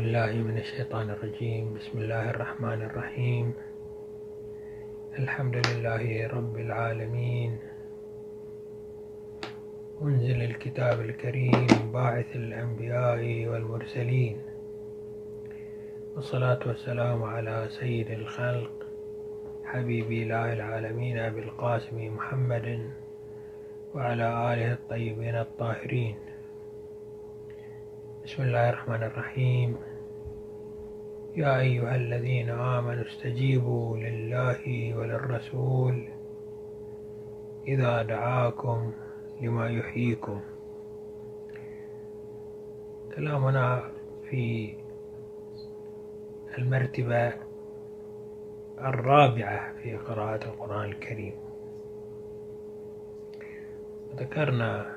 بالله من الشيطان الرجيم. بسم الله الرحمن الرحيم. الحمد لله رب العالمين. منزل الكتاب الكريم باعث الأنبياء والمرسلين. والصلاة والسلام على سيد الخلق حبيب إله العالمين أبي القاسم محمد وعلى آله الطيبين الطاهرين. بسم الله الرحمن الرحيم. يا أيها الذين آمنوا استجيبوا لله وللرسول إذا دعاكم لما يحييكم. كلامنا في المرتبة الرابعة في قراءة القرآن الكريم. ذكرنا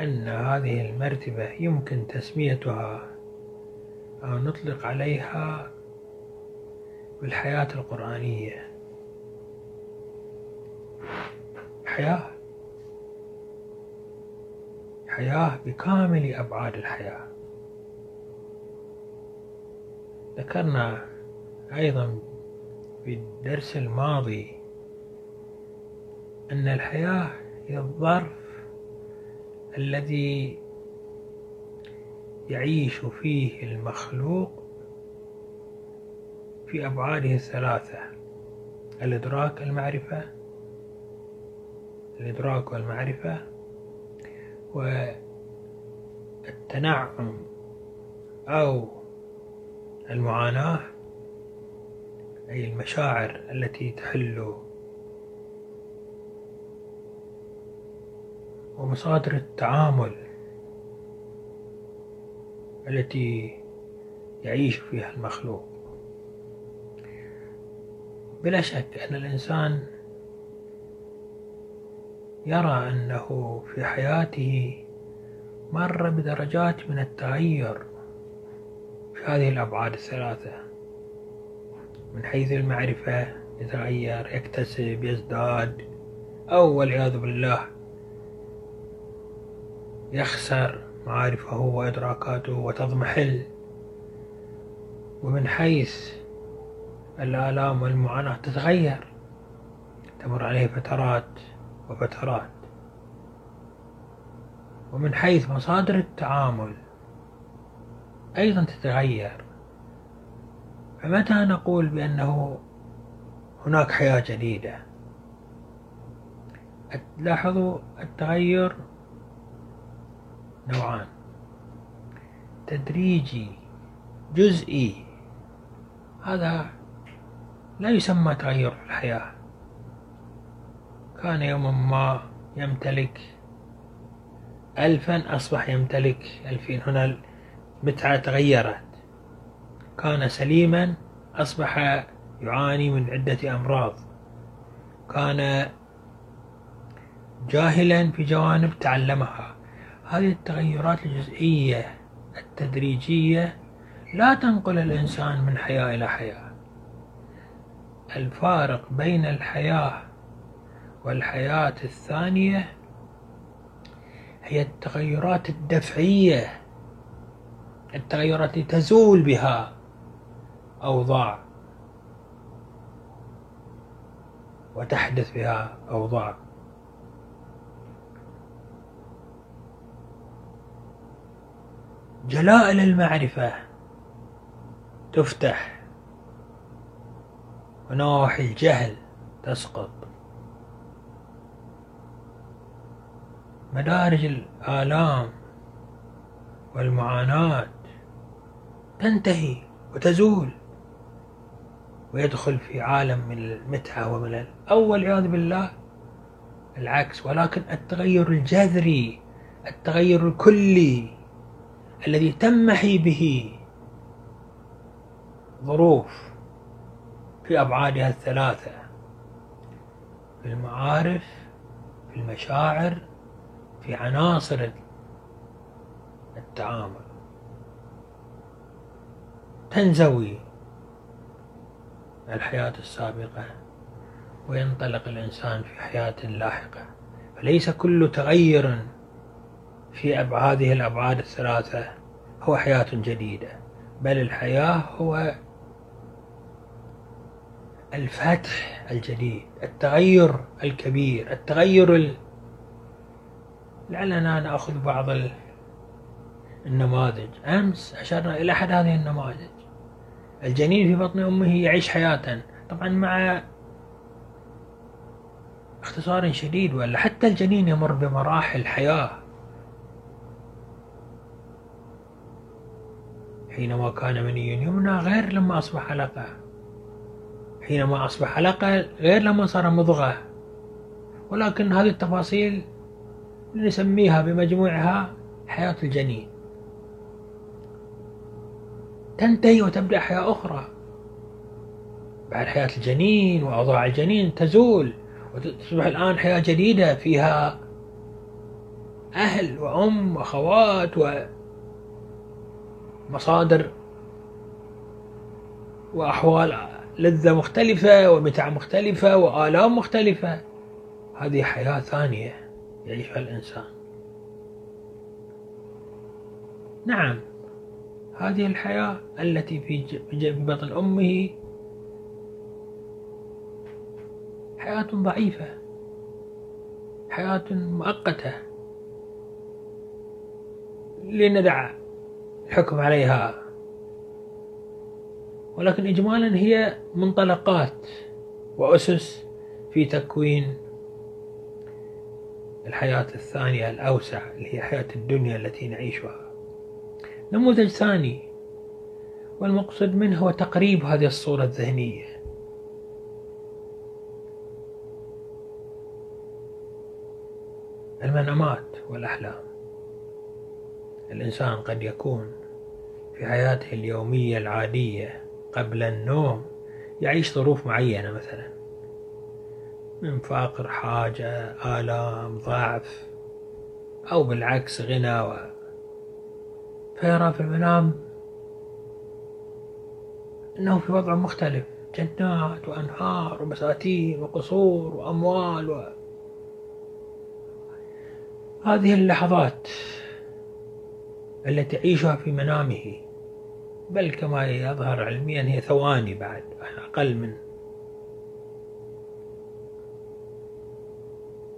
أن هذه المرتبة يمكن تسميتها أو نطلق عليها بالحياة القرآنية. حياة. حياة بكامل أبعاد الحياة. ذكرنا أيضا في الدرس الماضي أن الحياة هي الظرف الذي يعيش فيه المخلوق في أبعاده الثلاثة. الإدراك المعرفة الإدراك والمعرفة والتنعم أو المعاناة أي المشاعر التي تحل ومصادر التعامل التي يعيش فيها المخلوق. بلا شك أن الإنسان يرى أنه في حياته مر بدرجات من التغير في هذه الأبعاد الثلاثة. من حيث المعرفة يتغير يكتسب يزداد أو والعياذ بالله يخسر. معارفه وإدراكاته وتضمحل. ومن حيث الآلام والمعاناة تتغير تمر عليه فترات وفترات. ومن حيث مصادر التعامل أيضا تتغير. فمتى نقول بأنه هناك حياة جديدة؟ لاحظوا التغير نوعان. تدريجي جزئي. هذا لا يسمى تغير في الحياة. كان يوما ما يمتلك. ألفا أصبح يمتلك. ألفين هنا المتعة تغيرت. كان سليما أصبح يعاني من عدة أمراض. كان جاهلا في جوانب تعلمها. هذه التغيرات الجزئية التدريجية لا تنقل الإنسان من حياة إلى حياة. الفارق بين الحياة والحياة الثانية هي التغيرات الدفعية التغيرات التي تزول بها أوضاع وتحدث بها أوضاع. جلائل المعرفة تفتح ونواحي الجهل تسقط. مدارج الآلام والمعاناة تنتهي وتزول ويدخل في عالم من المتعة ومن أو والعياذ بالله العكس. ولكن التغير الجذري التغير الكلي الذي تمحي به ظروف في أبعادها الثلاثة في المعارف في المشاعر في عناصر التعامل. تنزوي الحياة السابقة وينطلق الإنسان في حياة لاحقة فليس كل تغير في هذه الأبعاد الثلاثة هو حياة جديدة بل الحياة هو الفتح الجديد التغير الكبير التغير ال... لعلنا نأخذ بعض النماذج. أمس أشرنا إلى أحد هذه النماذج. الجنين في بطن أمه يعيش حياة. طبعا مع اختصار شديد ولا حتى الجنين يمر بمراحل حياة. حينما كان مني يمنى غير لما أصبح علقة حينما أصبح علقة غير لما صار مضغة. ولكن هذه التفاصيل نسميها بمجموعها حياة الجنين. تنتهي وتبدأ حياة أخرى. بعد حياة الجنين وأوضاع الجنين تزول وتصبح الآن حياة جديدة فيها أهل وأم وأخوات ومصادر وأحوال لذة مختلفة ومتع مختلفة وآلام مختلفة. هذه حياة ثانية يعيشها الإنسان. نعم هذه الحياة التي في بطن أمه حياة ضعيفة حياة مؤقتة. لندع الحكم عليها. ولكن إجمالا هي منطلقات وأسس في تكوين الحياة الثانية الأوسع اللي هي حياة الدنيا التي نعيشها. نموذج ثاني والمقصد منه هو تقريب هذه الصورة الذهنية. المنامات والأحلام. الإنسان قد يكون في حياته اليومية العادية قبل النوم يعيش ظروف معينة مثلا. من فقر حاجة آلام ضعف أو بالعكس غنى و... فيرى في المنام أنه في وضع مختلف. جنات وأنهار وبساتين وقصور وأموال و... هذه اللحظات التي يعيشها في منامه. بل كما يظهر علميا هي ثواني بعد أقل من.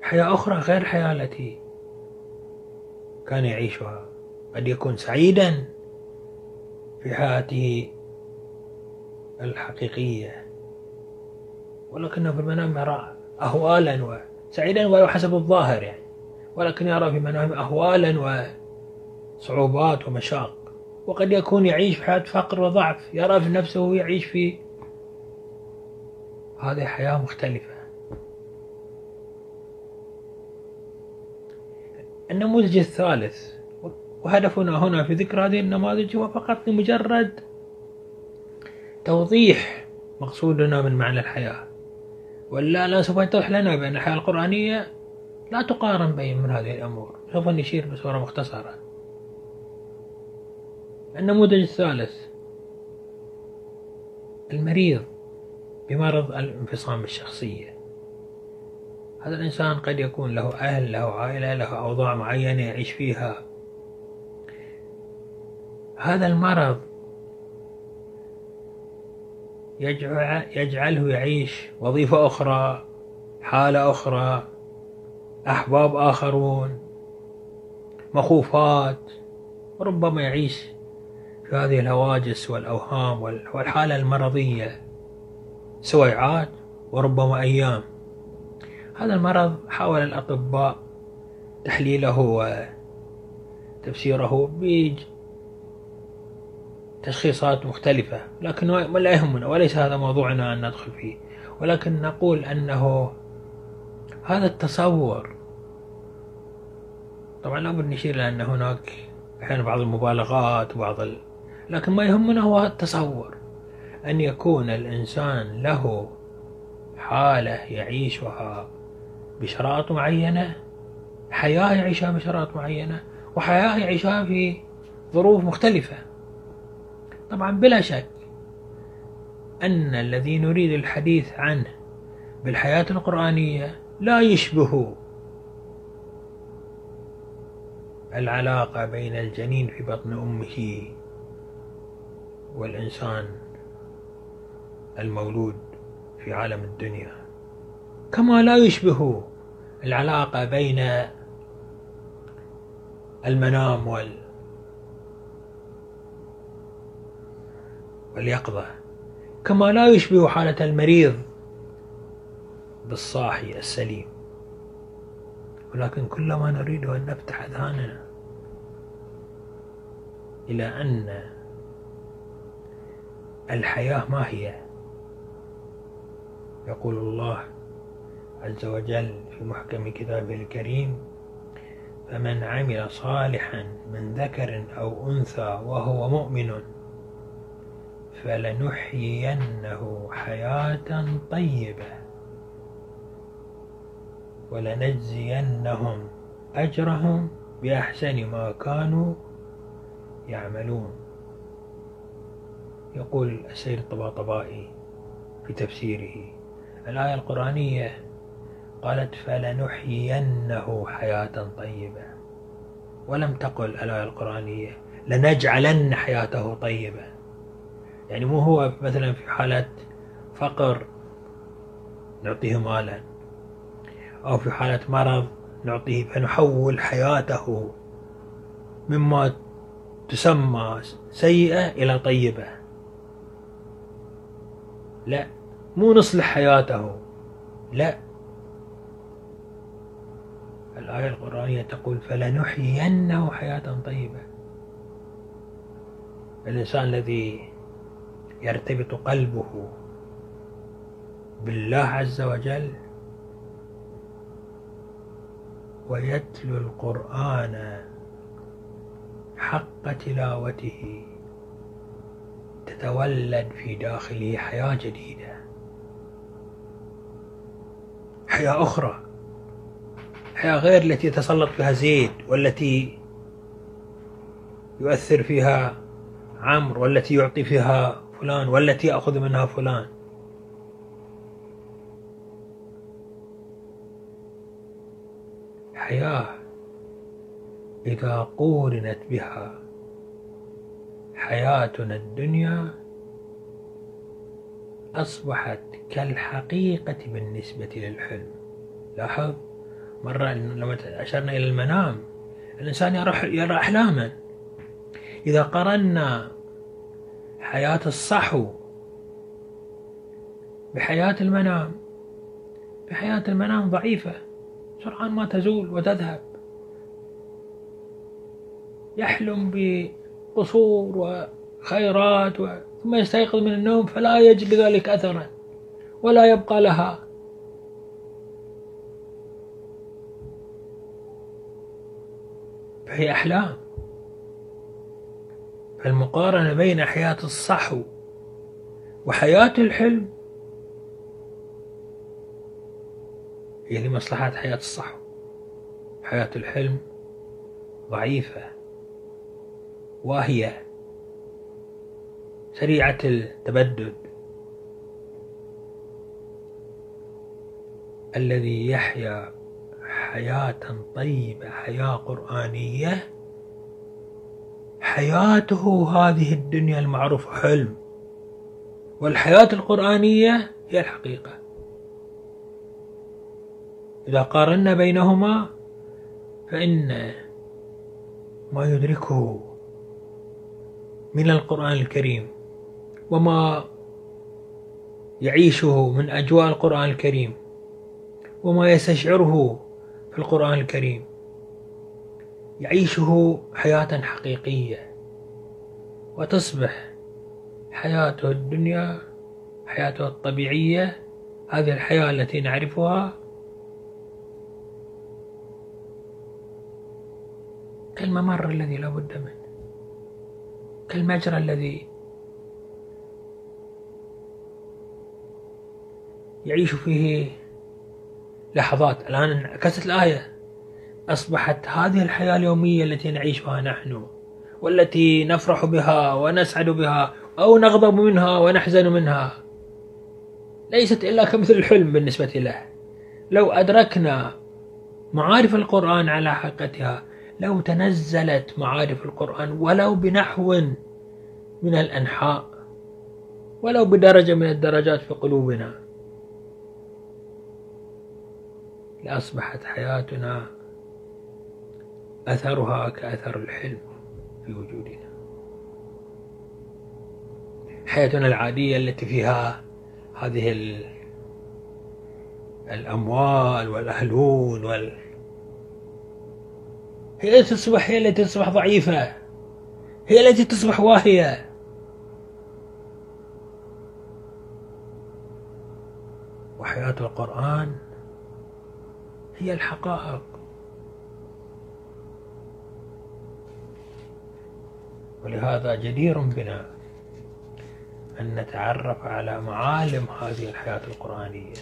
حياة أخرى غير الحياة التي كان يعيشها. قد يكون سعيدا في حياته الحقيقية. ولكنه في المنام يرى أهوالا وسعيدا ولو حسب الظاهر يعني. ولكن يرى في منامه أهوالا وصعوبات ومشاق. وقد يكون يعيش في حياة فقر وضعف. يرى في نفسه يعيش في هذه حياة مختلفة. النموذج الثالث وهدفنا هنا في ذكر هذه النماذج هو فقط لمجرد توضيح مقصودنا من معنى الحياة. ولا لا سوف يتضح لنا بأن الحياة القرآنية لا تقارن بين من هذه الأمور. سوف نشير بصورة مختصرة. النموذج الثالث المريض بمرض الانفصام الشخصية هذا الإنسان قد يكون له أهل له عائلة له أوضاع معينة يعيش فيها. هذا المرض يجعله يعيش وظيفة أخرى حالة أخرى أحباب آخرون مخوفات وربما يعيش هذه الهواجس والأوهام والحالة المرضية سويعات وربما أيام هذا المرض حاول الأطباء تحليله وتفسيره بتشخيصات مختلفة لكن لا يهمنا وليس هذا موضوعنا أن ندخل فيه ولكن نقول أنه هذا التصور طبعا لابد نشير إلى أن هناك أحيانا بعض المبالغات وبعض. لكن ما يهمنا هو التصور. أن يكون الإنسان له حالة يعيشها بشرائط معينة حياة يعيشها بشرائط معينة وحياة يعيشها في ظروف مختلفة. طبعا بلا شك أن الذي نريد الحديث عنه بالحياة القرآنية لا يشبه العلاقة بين الجنين في بطن أمه والإنسان المولود في عالم الدنيا. كما لا يشبه العلاقة بين المنام وال واليقظة. كما لا يشبه حالة المريض بالصاحي السليم. ولكن كلما نريد أن نفتح أذهاننا إلى أن الحياة ما هي؟ يقول الله عز وجل في محكم كتابه الكريم فمن عمل صالحا من ذكر أو أنثى وهو مؤمن فلنحيينه حياة طيبة ولنجزينهم أجرهم بأحسن ما كانوا يعملون. يقول السيد الطباطبائي في تفسيره الآية القرآنية قالت فلنحيينه حياة طيبة. ولم تقل الآية القرآنية لنجعلن حياته طيبة. يعني مو هو مثلا في حالة فقر نعطيه مالا أو في حالة مرض نعطيه فنحول حياته مما تسمى سيئة إلى طيبة. لا. مو نصلح حياته. لا. الآية القرآنية تقول فلنحيينه حياة طيبة. الإنسان الذي يرتبط قلبه بالله عز وجل ويتلو القرآن حق تلاوته تتولد في داخله حياة جديدة. حياة أخرى. حياة غير التي يتسلط فيها زيد والتي يؤثر فيها عمرو والتي يعطي فيها فلان والتي يأخذ منها فلان. حياة إذا قورنت بها. حياتنا الدنيا أصبحت كالحقيقة بالنسبة للحلم. لاحظ؟ مرة لما أشرنا إلى المنام الإنسان يرى يرى أحلاما إذا قرنا حياة الصحو بحياة المنام بحياة المنام ضعيفة سرعان ما تزول وتذهب. يحلم بقصور وخيرات و... ثم يستيقظ من النوم فلا يجد لذلك أثرا ولا يبقى لها. فهي أحلام. فالمقارنة بين حياة الصحو وحياة الحلم هي لمصلحة حياة الصحو. حياة الحلم ضعيفة. واهية سريعة التبدد الذي يحيا حياة طيبة حياة قرآنية. حياته هذه الدنيا المعروفة حلم والحياة القرآنية هي الحقيقة. إذا قارنا بينهما فإن ما يدركه من القرآن الكريم وما يعيشه من أجواء القرآن الكريم وما يستشعره في القرآن الكريم. يعيشه حياة حقيقية وتصبح حياته الدنيا حياته الطبيعية هذه الحياة التي نعرفها. كالممر الذي لا بد منه. كالمجرى الذي يعيش فيه لحظات. الآن انعكست الآية. أصبحت هذه الحياة اليومية التي نعيشها نحن والتي نفرح بها ونسعد بها أو نغضب منها ونحزن منها ليست إلا كمثل الحلم بالنسبة له. لو أدركنا معارف القرآن على حقيقتها لو تنزلت معارف القرآن ولو بنحو من الأنحاء ولو بدرجة من الدرجات في قلوبنا لأصبحت حياتنا أثرها كأثر الحلم في وجودنا. حياتنا العادية التي فيها هذه الأموال والأهلون وال هي التي تصبح هي التي تصبح ضعيفة. هي التي تصبح واهية. وحياة القرآن هي الحقائق. ولهذا جدير بنا أن نتعرف على معالم هذه الحياة القرآنية.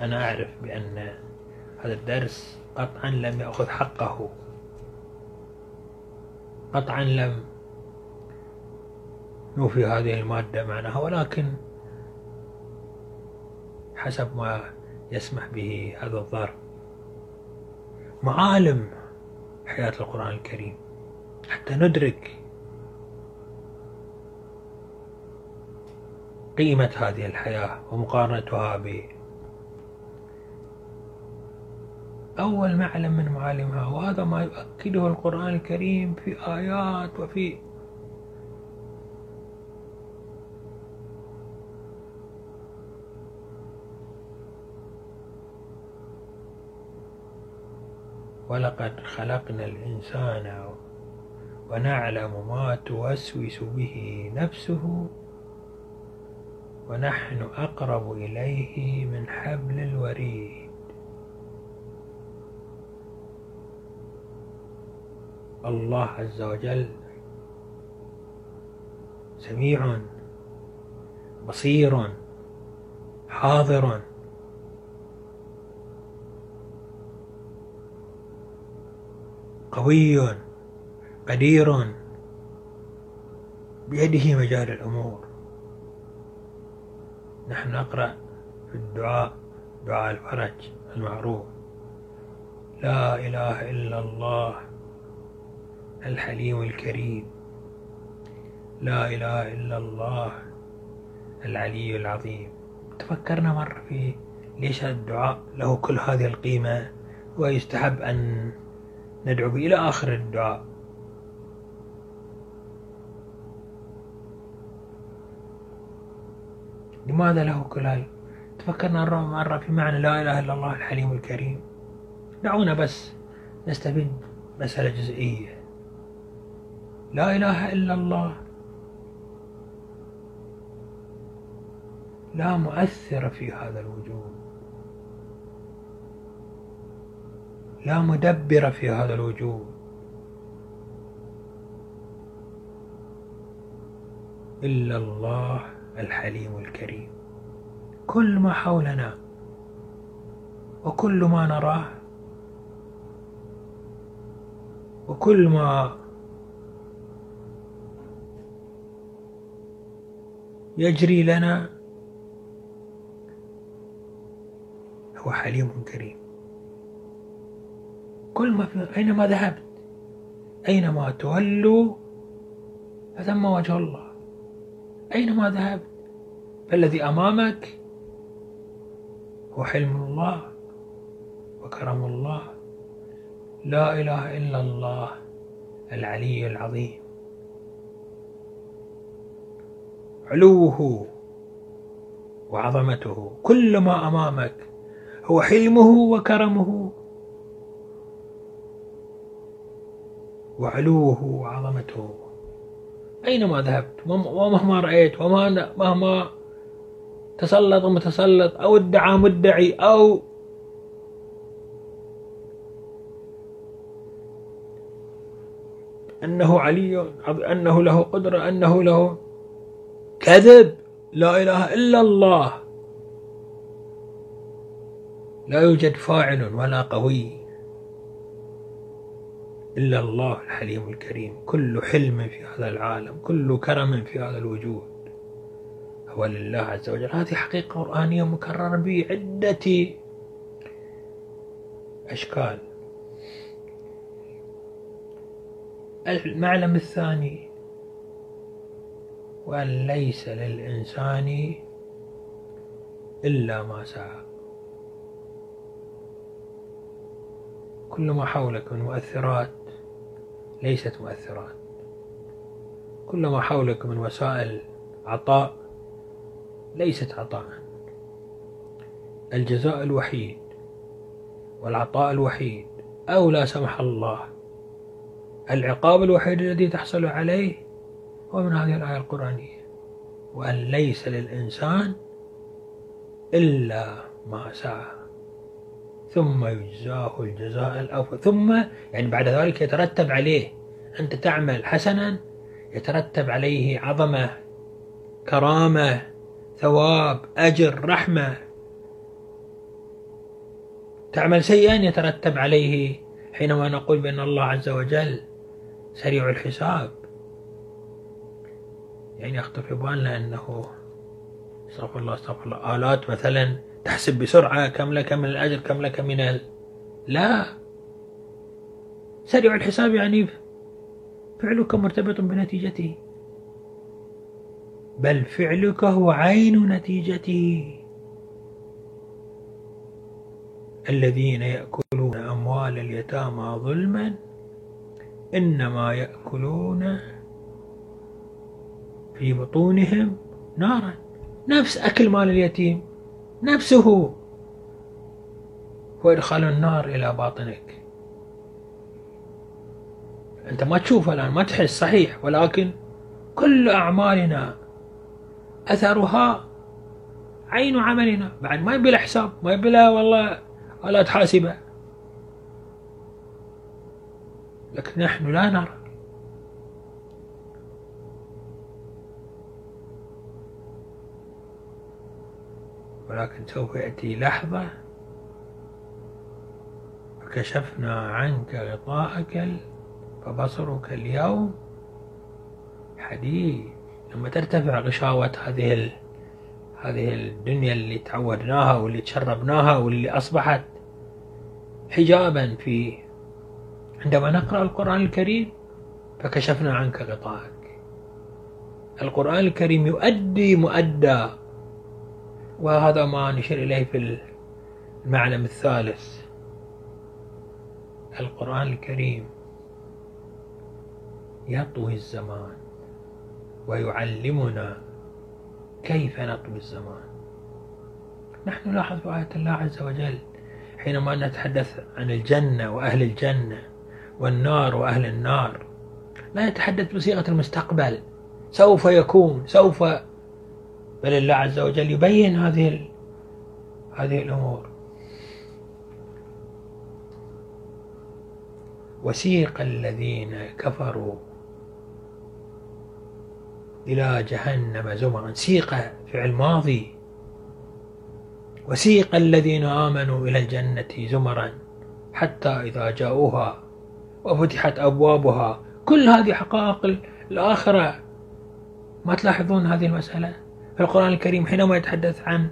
أنا أعرف بأن هذا الدرس قطعا لم يأخذ حقه. قطعا لم نوفي هذه المادة معناها ولكن حسب ما يسمح به هذا الظرف. معالم حياة القرآن الكريم حتى ندرك قيمة هذه الحياة ومقارنتها ب أول معلم من معالمها وهذا ما يؤكده القرآن الكريم في آيات وفي ولقد خلقنا الإنسان ونعلم ما توسوس به نفسه ونحن أقرب إليه من حبل الوريد. الله عز وجل سميع بصير حاضر قوي قدير بيده مجال الأمور. نحن نقرأ في الدعاء دعاء الفرج المعروف. لا إله إلا الله. الحليم الكريم. لا إله إلا الله العلي العظيم. تفكرنا مرة في ليش الدعاء له كل هذه القيمة؟ ويستحب أن ندعو إلى آخر الدعاء. لماذا له كل هذا؟ تفكرنا مرة في معنى لا إله إلا الله الحليم الكريم. دعونا بس نستفيد مسألة جزئية. لا إله إلا الله. لا مؤثر في هذا الوجود. لا مدبر في هذا الوجود. إلا الله الحليم الكريم. كل ما حولنا وكل ما نراه وكل ما يجري لنا. هو حليم كريم. كل ما في أينما ذهبت أينما تولوا فثم وجه الله. أينما ذهبت فالذي أمامك هو حلم الله وكرم الله. لا إله إلا الله العلي العظيم. علوه وعظمته. كل ما أمامك هو حلمه وكرمه. وعلوه وعظمته. أينما ذهبت؟ ومهما رأيت؟ وما مهما تسلط متسلط أو ادعى مدعي أو أنه علي أنه له قدرة أنه له كذب لا إله إلا الله. لا يوجد فاعل ولا قوي إلا الله الحليم الكريم. كل حلم في هذا العالم كل كرم في هذا الوجود هو لله عز وجل. هذه حقيقة قرآنية مكررة بعدة أشكال. المعلم الثاني وأن ليس للإنسان إلا ما سعى كل ما حولك من مؤثرات ليست مؤثرات. كل ما حولك من وسائل عطاء ليست عطاء. الجزاء الوحيد والعطاء الوحيد أو لا سمح الله. العقاب الوحيد الذي تحصل عليه هو من هذه الآية القرآنية؟ وأن ليس للإنسان إلا ما سعى ثم يجزاه الجزاء الأوفى ثم يعني بعد ذلك يترتب عليه. أنت تعمل حسنا يترتب عليه عظمة كرامة ثواب أجر رحمة. تعمل سيئا يترتب عليه حينما نقول بأن الله عز وجل سريع الحساب. يعني يخطر في بالنا أنه استغفر الله استغفر الله. آلات مثلا تحسب بسرعة كم لك من الأجر كم لك من ال... لا. سريع الحساب يعني فعلك مرتبط بنتيجته بل فعلك هو عين نتيجته الذين يأكلون أموال اليتامى ظلما إنما يأكلون في بطونهم نارا. نفس أكل مال اليتيم. نفسه. هو إدخال النار إلى باطنك. أنت ما تشوفها الآن ما تحس صحيح. ولكن كل أعمالنا أثرها عين عملنا. بعد ما يبي حساب ما يبي والله ولا تحاسبه. لكن نحن لا نرى. ولكن سوف يأتي لحظة فكشفنا عنك غطاءك فبصرك اليوم حديد لما ترتفع غشاوة هذه. هذه الدنيا اللي تعودناها واللي تشربناها واللي أصبحت حجابا في عندما نقرأ القرآن الكريم فكشفنا عنك غطاءك القرآن الكريم يؤدي مؤدى وهذا ما نشير إليه في المعلم الثالث. القرآن الكريم يطوي الزمان ويعلمنا كيف نطوي الزمان. نحن نلاحظ في آية الله عز وجل حينما نتحدث عن الجنة وأهل الجنة والنار وأهل النار لا يتحدث بصيغة المستقبل. سوف يكون سوف بل الله عز وجل يبين هذه هذه الأمور. وسيق الذين كفروا إلى جهنم زمرا. سيق فعل ماضي. وسيق الذين آمنوا إلى الجنة زمرا حتى إذا جاءوها وفتحت أبوابها. كل هذه حقائق الآخرة ما تلاحظون هذه المسألة؟ في القرآن الكريم حينما يتحدث عن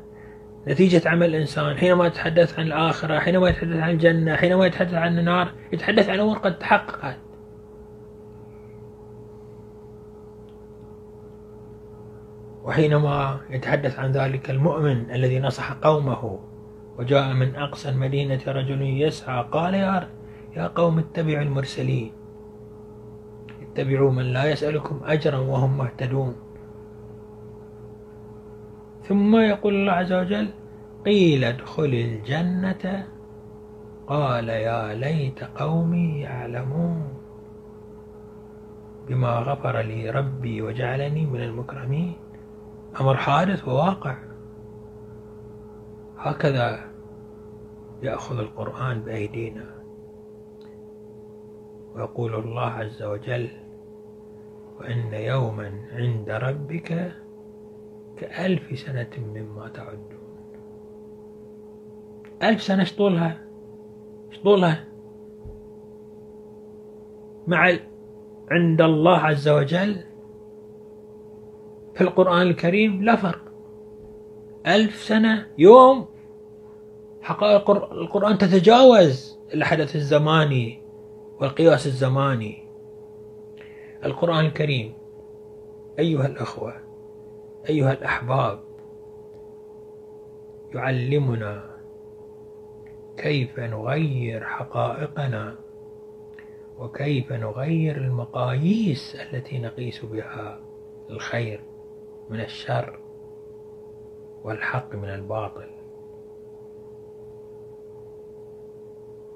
نتيجة عمل الإنسان حينما يتحدث عن الآخرة حينما يتحدث عن الجنة حينما يتحدث عن النار يتحدث عن أمور قد تحققت. وحينما يتحدث عن ذلك المؤمن الذي نصح قومه وجاء من أقصى المدينة رجل يسعى قال يا يا قوم اتبعوا المرسلين. اتبعوا من لا يسألكم أجرا وهم مهتدون. ثم يقول الله عز وجل قيل ادخل الجنة. قال يا ليت قومي يعلمون. بما غفر لي ربي وجعلني من المكرمين. أمر حادث وواقع. هكذا يأخذ القرآن بأيدينا. ويقول الله عز وجل وإن يوما عند ربك كألف سنة مما تعدون. ألف سنة إيش طولها إيش طولها مع عند الله عز وجل في القرآن الكريم لا فرق. ألف سنة يوم. حقائق القرآن تتجاوز الحدث الزماني والقياس الزماني. القرآن الكريم أيها الأخوة أيها الأحباب يعلمنا كيف نغير حقائقنا وكيف نغير المقاييس التي نقيس بها الخير من الشر والحق من الباطل.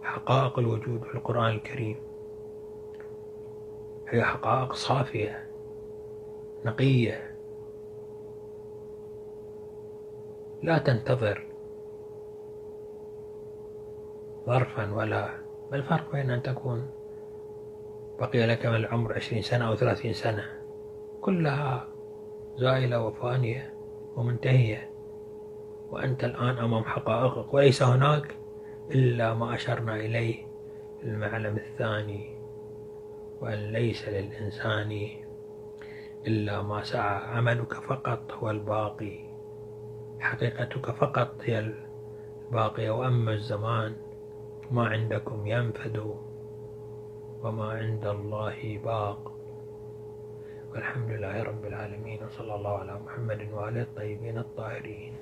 حقائق الوجود في القرآن الكريم هي حقائق صافية نقية لا تنتظر. ظرفا ولا ما الفرق بين أن تكون بقي لك من العمر عشرين سنة أو ثلاثين سنة؟ كلها زائلة وفانية ومنتهية. وأنت الآن أمام حقائقك وليس هناك إلا ما أشرنا إليه المعلم الثاني وأن ليس للإنسان إلا ما سعى عملك فقط هو الباقي حقيقتك فقط هي الباقية وأما الزمان ما عندكم ينفد وما عند الله باق. والحمد لله رب العالمين وصلى الله على محمد وآله الطيبين الطاهرين.